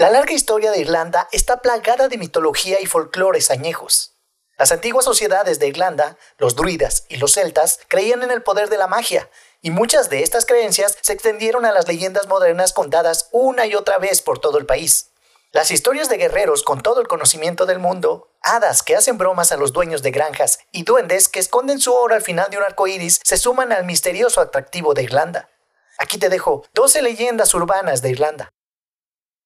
La larga historia de Irlanda está plagada de mitología y folclores añejos. Las antiguas sociedades de Irlanda, los druidas y los celtas, creían en el poder de la magia, y muchas de estas creencias se extendieron a las leyendas modernas contadas una y otra vez por todo el país. Las historias de guerreros con todo el conocimiento del mundo, hadas que hacen bromas a los dueños de granjas y duendes que esconden su oro al final de un arco iris se suman al misterioso atractivo de Irlanda. Aquí te dejo 12 leyendas urbanas de Irlanda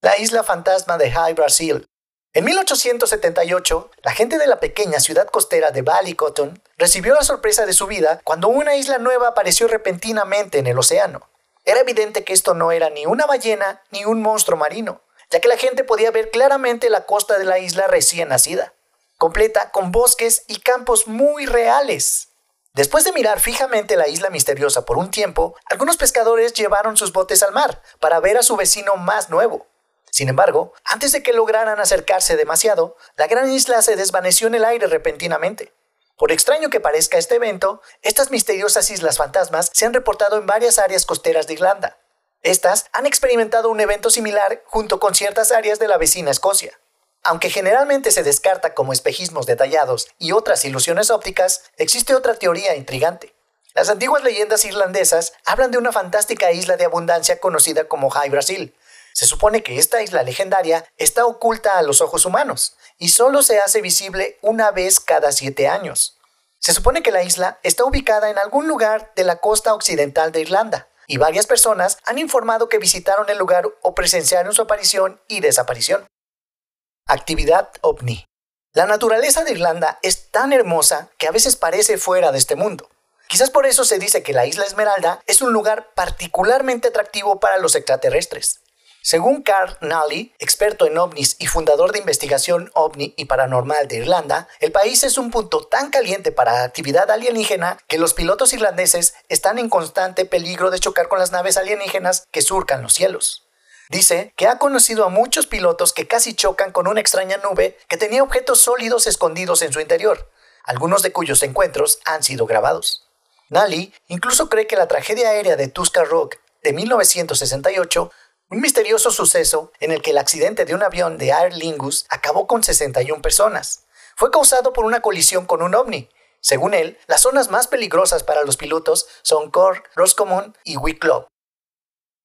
la isla fantasma de High Brasil. En 1878, la gente de la pequeña ciudad costera de Ballycotton recibió la sorpresa de su vida cuando una isla nueva apareció repentinamente en el océano. Era evidente que esto no era ni una ballena ni un monstruo marino, ya que la gente podía ver claramente la costa de la isla recién nacida, completa con bosques y campos muy reales. Después de mirar fijamente la isla misteriosa por un tiempo, algunos pescadores llevaron sus botes al mar para ver a su vecino más nuevo. Sin embargo, antes de que lograran acercarse demasiado, la gran isla se desvaneció en el aire repentinamente. Por extraño que parezca este evento, estas misteriosas islas fantasmas se han reportado en varias áreas costeras de Irlanda. Estas han experimentado un evento similar junto con ciertas áreas de la vecina Escocia. Aunque generalmente se descarta como espejismos detallados y otras ilusiones ópticas, existe otra teoría intrigante. Las antiguas leyendas irlandesas hablan de una fantástica isla de abundancia conocida como High Brasil, se supone que esta isla legendaria está oculta a los ojos humanos y solo se hace visible una vez cada siete años. Se supone que la isla está ubicada en algún lugar de la costa occidental de Irlanda, y varias personas han informado que visitaron el lugar o presenciaron su aparición y desaparición. Actividad ovni. La naturaleza de Irlanda es tan hermosa que a veces parece fuera de este mundo. Quizás por eso se dice que la isla Esmeralda es un lugar particularmente atractivo para los extraterrestres. Según Carl Nally, experto en ovnis y fundador de investigación ovni y paranormal de Irlanda, el país es un punto tan caliente para actividad alienígena que los pilotos irlandeses están en constante peligro de chocar con las naves alienígenas que surcan los cielos. Dice que ha conocido a muchos pilotos que casi chocan con una extraña nube que tenía objetos sólidos escondidos en su interior, algunos de cuyos encuentros han sido grabados. Nally incluso cree que la tragedia aérea de Tuska Rock de 1968 un misterioso suceso en el que el accidente de un avión de Aer Lingus acabó con 61 personas. Fue causado por una colisión con un ovni. Según él, las zonas más peligrosas para los pilotos son Cork, Roscommon y Wicklow.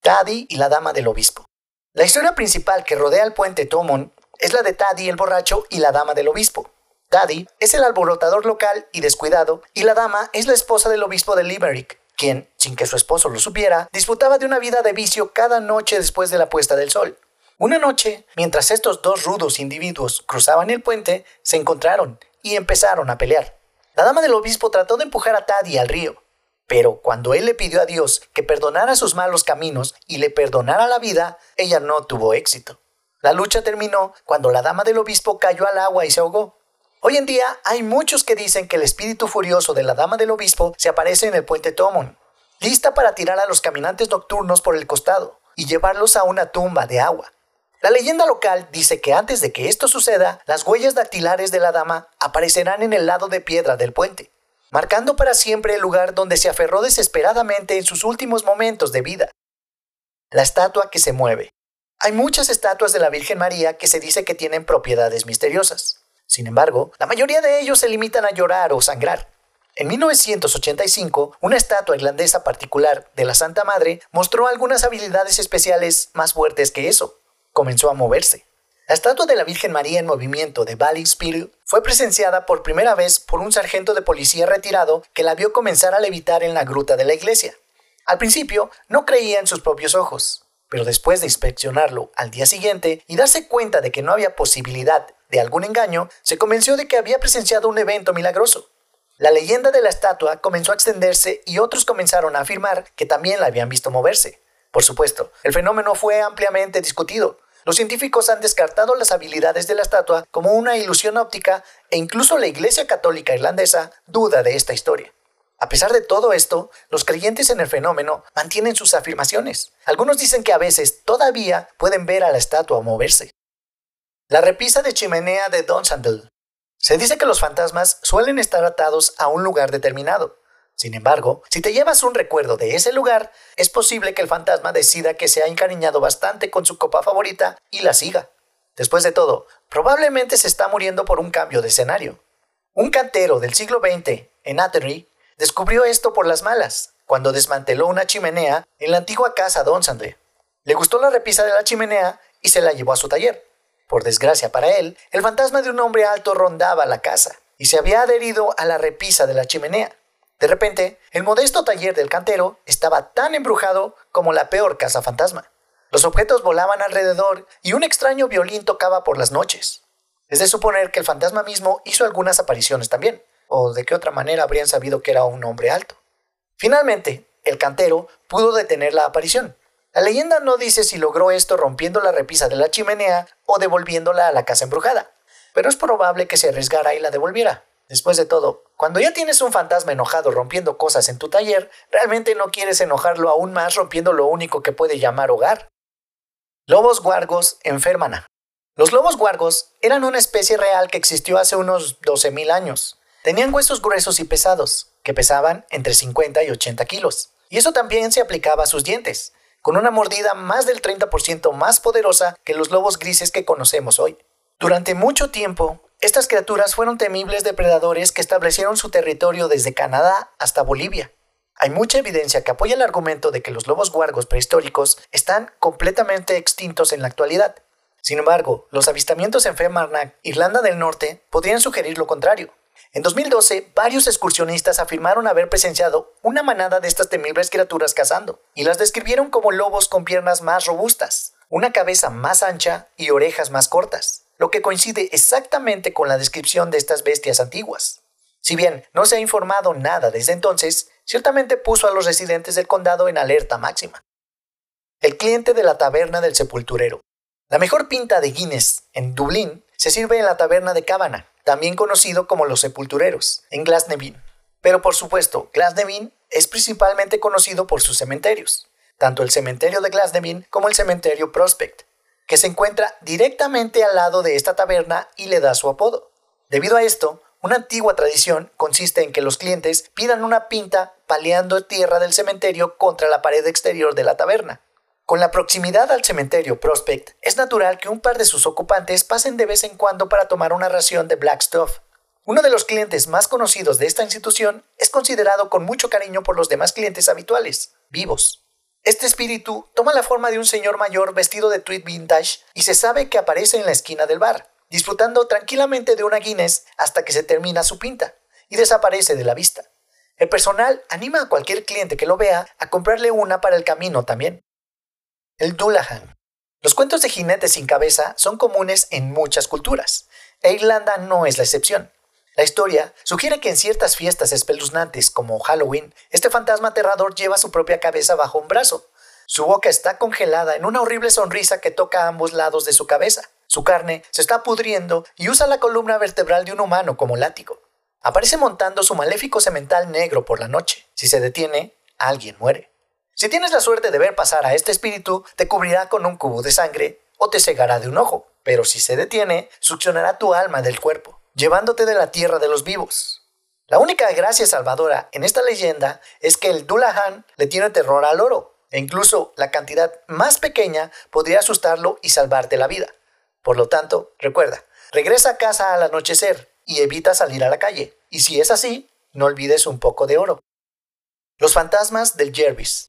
Taddy y la dama del obispo. La historia principal que rodea el puente Tomon es la de Taddy el borracho y la dama del obispo. Taddy es el alborotador local y descuidado, y la dama es la esposa del obispo de Limerick, quien, sin que su esposo lo supiera, disfrutaba de una vida de vicio cada noche después de la puesta del sol. Una noche, mientras estos dos rudos individuos cruzaban el puente, se encontraron y empezaron a pelear. La dama del obispo trató de empujar a Taddy al río, pero cuando él le pidió a Dios que perdonara sus malos caminos y le perdonara la vida, ella no tuvo éxito. La lucha terminó cuando la dama del obispo cayó al agua y se ahogó. Hoy en día hay muchos que dicen que el espíritu furioso de la dama del obispo se aparece en el puente Tomon, lista para tirar a los caminantes nocturnos por el costado y llevarlos a una tumba de agua. La leyenda local dice que antes de que esto suceda, las huellas dactilares de la dama aparecerán en el lado de piedra del puente, marcando para siempre el lugar donde se aferró desesperadamente en sus últimos momentos de vida. La estatua que se mueve. Hay muchas estatuas de la Virgen María que se dice que tienen propiedades misteriosas. Sin embargo, la mayoría de ellos se limitan a llorar o sangrar. En 1985, una estatua irlandesa particular de la Santa Madre mostró algunas habilidades especiales más fuertes que eso. Comenzó a moverse. La estatua de la Virgen María en movimiento de Valley Spirit fue presenciada por primera vez por un sargento de policía retirado que la vio comenzar a levitar en la gruta de la iglesia. Al principio no creía en sus propios ojos, pero después de inspeccionarlo al día siguiente y darse cuenta de que no había posibilidad de algún engaño, se convenció de que había presenciado un evento milagroso. La leyenda de la estatua comenzó a extenderse y otros comenzaron a afirmar que también la habían visto moverse. Por supuesto, el fenómeno fue ampliamente discutido. Los científicos han descartado las habilidades de la estatua como una ilusión óptica e incluso la Iglesia Católica Irlandesa duda de esta historia. A pesar de todo esto, los creyentes en el fenómeno mantienen sus afirmaciones. Algunos dicen que a veces todavía pueden ver a la estatua moverse. La repisa de chimenea de Dunsandel. Se dice que los fantasmas suelen estar atados a un lugar determinado. Sin embargo, si te llevas un recuerdo de ese lugar, es posible que el fantasma decida que se ha encariñado bastante con su copa favorita y la siga. Después de todo, probablemente se está muriendo por un cambio de escenario. Un cantero del siglo XX, en Atterbury, descubrió esto por las malas, cuando desmanteló una chimenea en la antigua casa Donsandre. Le gustó la repisa de la chimenea y se la llevó a su taller. Por desgracia para él, el fantasma de un hombre alto rondaba la casa y se había adherido a la repisa de la chimenea. De repente, el modesto taller del cantero estaba tan embrujado como la peor casa fantasma. Los objetos volaban alrededor y un extraño violín tocaba por las noches. Es de suponer que el fantasma mismo hizo algunas apariciones también, o de qué otra manera habrían sabido que era un hombre alto. Finalmente, el cantero pudo detener la aparición. La leyenda no dice si logró esto rompiendo la repisa de la chimenea o devolviéndola a la casa embrujada, pero es probable que se arriesgara y la devolviera. Después de todo, cuando ya tienes un fantasma enojado rompiendo cosas en tu taller, realmente no quieres enojarlo aún más rompiendo lo único que puede llamar hogar. Lobos guargos enfermana. Los lobos guargos eran una especie real que existió hace unos 12.000 años. Tenían huesos gruesos y pesados, que pesaban entre 50 y 80 kilos. Y eso también se aplicaba a sus dientes, con una mordida más del 30% más poderosa que los lobos grises que conocemos hoy. Durante mucho tiempo, estas criaturas fueron temibles depredadores que establecieron su territorio desde Canadá hasta Bolivia. Hay mucha evidencia que apoya el argumento de que los lobos guargos prehistóricos están completamente extintos en la actualidad. Sin embargo, los avistamientos en Femarnak, Irlanda del Norte, podrían sugerir lo contrario. En 2012, varios excursionistas afirmaron haber presenciado una manada de estas temibles criaturas cazando, y las describieron como lobos con piernas más robustas, una cabeza más ancha y orejas más cortas lo que coincide exactamente con la descripción de estas bestias antiguas. Si bien no se ha informado nada desde entonces, ciertamente puso a los residentes del condado en alerta máxima. El cliente de la taberna del sepulturero. La mejor pinta de Guinness en Dublín se sirve en la taberna de Cabana, también conocido como los sepultureros, en Glasnevin. Pero por supuesto, Glasnevin es principalmente conocido por sus cementerios, tanto el cementerio de Glasnevin como el cementerio Prospect, que se encuentra directamente al lado de esta taberna y le da su apodo. Debido a esto, una antigua tradición consiste en que los clientes pidan una pinta paleando tierra del cementerio contra la pared exterior de la taberna. Con la proximidad al cementerio Prospect, es natural que un par de sus ocupantes pasen de vez en cuando para tomar una ración de Black Stuff. Uno de los clientes más conocidos de esta institución es considerado con mucho cariño por los demás clientes habituales, vivos. Este espíritu toma la forma de un señor mayor vestido de tweed vintage y se sabe que aparece en la esquina del bar, disfrutando tranquilamente de una Guinness hasta que se termina su pinta y desaparece de la vista. El personal anima a cualquier cliente que lo vea a comprarle una para el camino también. El Dullahan. Los cuentos de jinetes sin cabeza son comunes en muchas culturas, e Irlanda no es la excepción. La historia sugiere que en ciertas fiestas espeluznantes como Halloween, este fantasma aterrador lleva su propia cabeza bajo un brazo. Su boca está congelada en una horrible sonrisa que toca a ambos lados de su cabeza. Su carne se está pudriendo y usa la columna vertebral de un humano como látigo. Aparece montando su maléfico semental negro por la noche. Si se detiene, alguien muere. Si tienes la suerte de ver pasar a este espíritu, te cubrirá con un cubo de sangre o te cegará de un ojo. Pero si se detiene, succionará tu alma del cuerpo llevándote de la tierra de los vivos. La única gracia salvadora en esta leyenda es que el Dullahan le tiene terror al oro, e incluso la cantidad más pequeña podría asustarlo y salvarte la vida. Por lo tanto, recuerda, regresa a casa al anochecer y evita salir a la calle. Y si es así, no olvides un poco de oro. Los fantasmas del Jervis.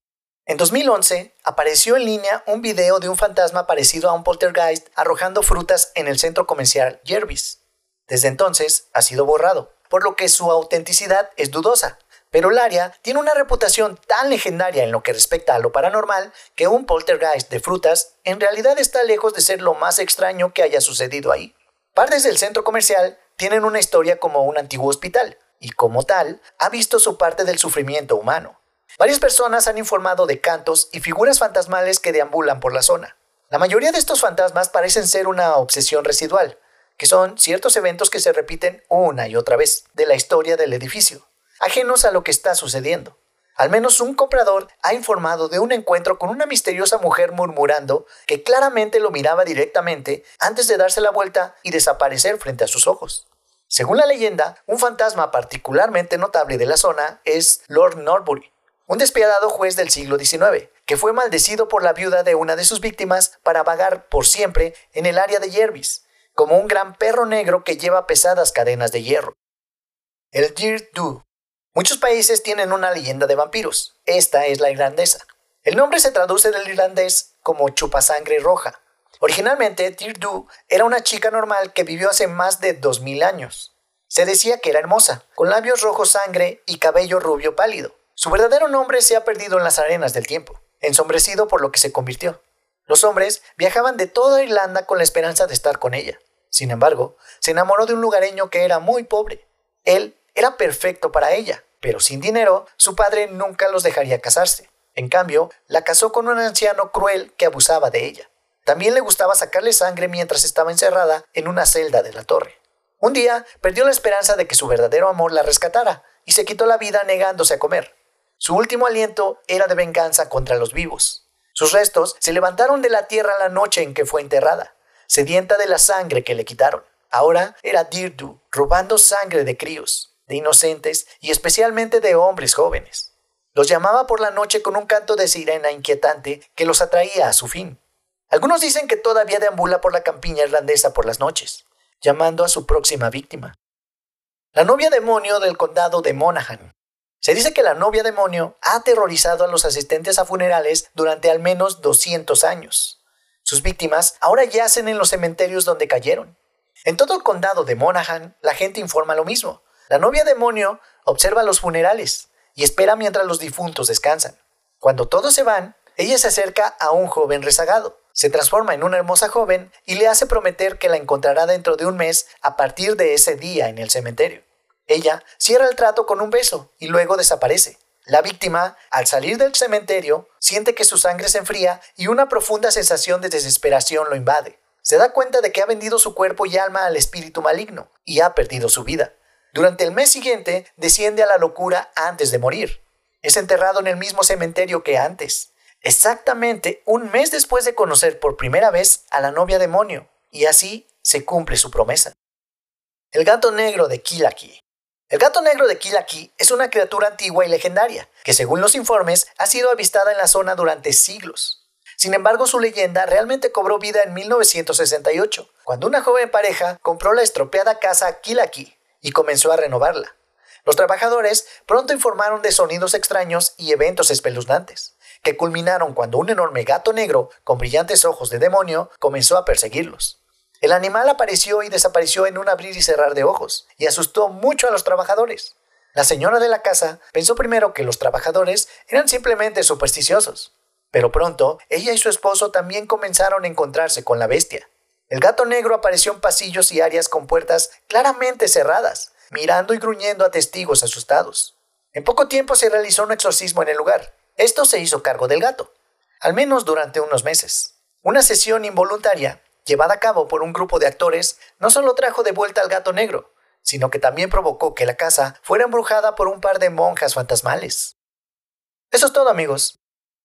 En 2011 apareció en línea un video de un fantasma parecido a un poltergeist arrojando frutas en el centro comercial Jervis. Desde entonces ha sido borrado, por lo que su autenticidad es dudosa. Pero el área tiene una reputación tan legendaria en lo que respecta a lo paranormal que un poltergeist de frutas en realidad está lejos de ser lo más extraño que haya sucedido ahí. Partes del centro comercial tienen una historia como un antiguo hospital, y como tal, ha visto su parte del sufrimiento humano. Varias personas han informado de cantos y figuras fantasmales que deambulan por la zona. La mayoría de estos fantasmas parecen ser una obsesión residual, que son ciertos eventos que se repiten una y otra vez de la historia del edificio, ajenos a lo que está sucediendo. Al menos un comprador ha informado de un encuentro con una misteriosa mujer murmurando que claramente lo miraba directamente antes de darse la vuelta y desaparecer frente a sus ojos. Según la leyenda, un fantasma particularmente notable de la zona es Lord Norbury, un despiadado juez del siglo XIX, que fue maldecido por la viuda de una de sus víctimas para vagar por siempre en el área de Jervis, como un gran perro negro que lleva pesadas cadenas de hierro. El Du. Muchos países tienen una leyenda de vampiros. Esta es la irlandesa. El nombre se traduce del irlandés como chupasangre roja. Originalmente, Du era una chica normal que vivió hace más de 2000 años. Se decía que era hermosa, con labios rojos sangre y cabello rubio pálido. Su verdadero nombre se ha perdido en las arenas del tiempo, ensombrecido por lo que se convirtió. Los hombres viajaban de toda Irlanda con la esperanza de estar con ella. Sin embargo, se enamoró de un lugareño que era muy pobre. Él era perfecto para ella, pero sin dinero, su padre nunca los dejaría casarse. En cambio, la casó con un anciano cruel que abusaba de ella. También le gustaba sacarle sangre mientras estaba encerrada en una celda de la torre. Un día perdió la esperanza de que su verdadero amor la rescatara y se quitó la vida negándose a comer. Su último aliento era de venganza contra los vivos. Sus restos se levantaron de la tierra la noche en que fue enterrada, sedienta de la sangre que le quitaron. Ahora era Dirdu, robando sangre de críos, de inocentes y especialmente de hombres jóvenes. Los llamaba por la noche con un canto de sirena inquietante que los atraía a su fin. Algunos dicen que todavía deambula por la campiña irlandesa por las noches, llamando a su próxima víctima. La novia demonio del condado de Monaghan se dice que la novia demonio ha aterrorizado a los asistentes a funerales durante al menos 200 años. Sus víctimas ahora yacen en los cementerios donde cayeron. En todo el condado de Monaghan, la gente informa lo mismo. La novia demonio observa los funerales y espera mientras los difuntos descansan. Cuando todos se van, ella se acerca a un joven rezagado, se transforma en una hermosa joven y le hace prometer que la encontrará dentro de un mes a partir de ese día en el cementerio. Ella cierra el trato con un beso y luego desaparece. La víctima, al salir del cementerio, siente que su sangre se enfría y una profunda sensación de desesperación lo invade. Se da cuenta de que ha vendido su cuerpo y alma al espíritu maligno y ha perdido su vida. Durante el mes siguiente desciende a la locura antes de morir. Es enterrado en el mismo cementerio que antes, exactamente un mes después de conocer por primera vez a la novia demonio, y así se cumple su promesa. El gato negro de Kilaki. El gato negro de Kilaki es una criatura antigua y legendaria, que según los informes ha sido avistada en la zona durante siglos. Sin embargo, su leyenda realmente cobró vida en 1968, cuando una joven pareja compró la estropeada casa Kilaki y comenzó a renovarla. Los trabajadores pronto informaron de sonidos extraños y eventos espeluznantes, que culminaron cuando un enorme gato negro con brillantes ojos de demonio comenzó a perseguirlos. El animal apareció y desapareció en un abrir y cerrar de ojos, y asustó mucho a los trabajadores. La señora de la casa pensó primero que los trabajadores eran simplemente supersticiosos, pero pronto ella y su esposo también comenzaron a encontrarse con la bestia. El gato negro apareció en pasillos y áreas con puertas claramente cerradas, mirando y gruñendo a testigos asustados. En poco tiempo se realizó un exorcismo en el lugar. Esto se hizo cargo del gato, al menos durante unos meses. Una sesión involuntaria llevada a cabo por un grupo de actores, no solo trajo de vuelta al gato negro, sino que también provocó que la casa fuera embrujada por un par de monjas fantasmales. Eso es todo amigos.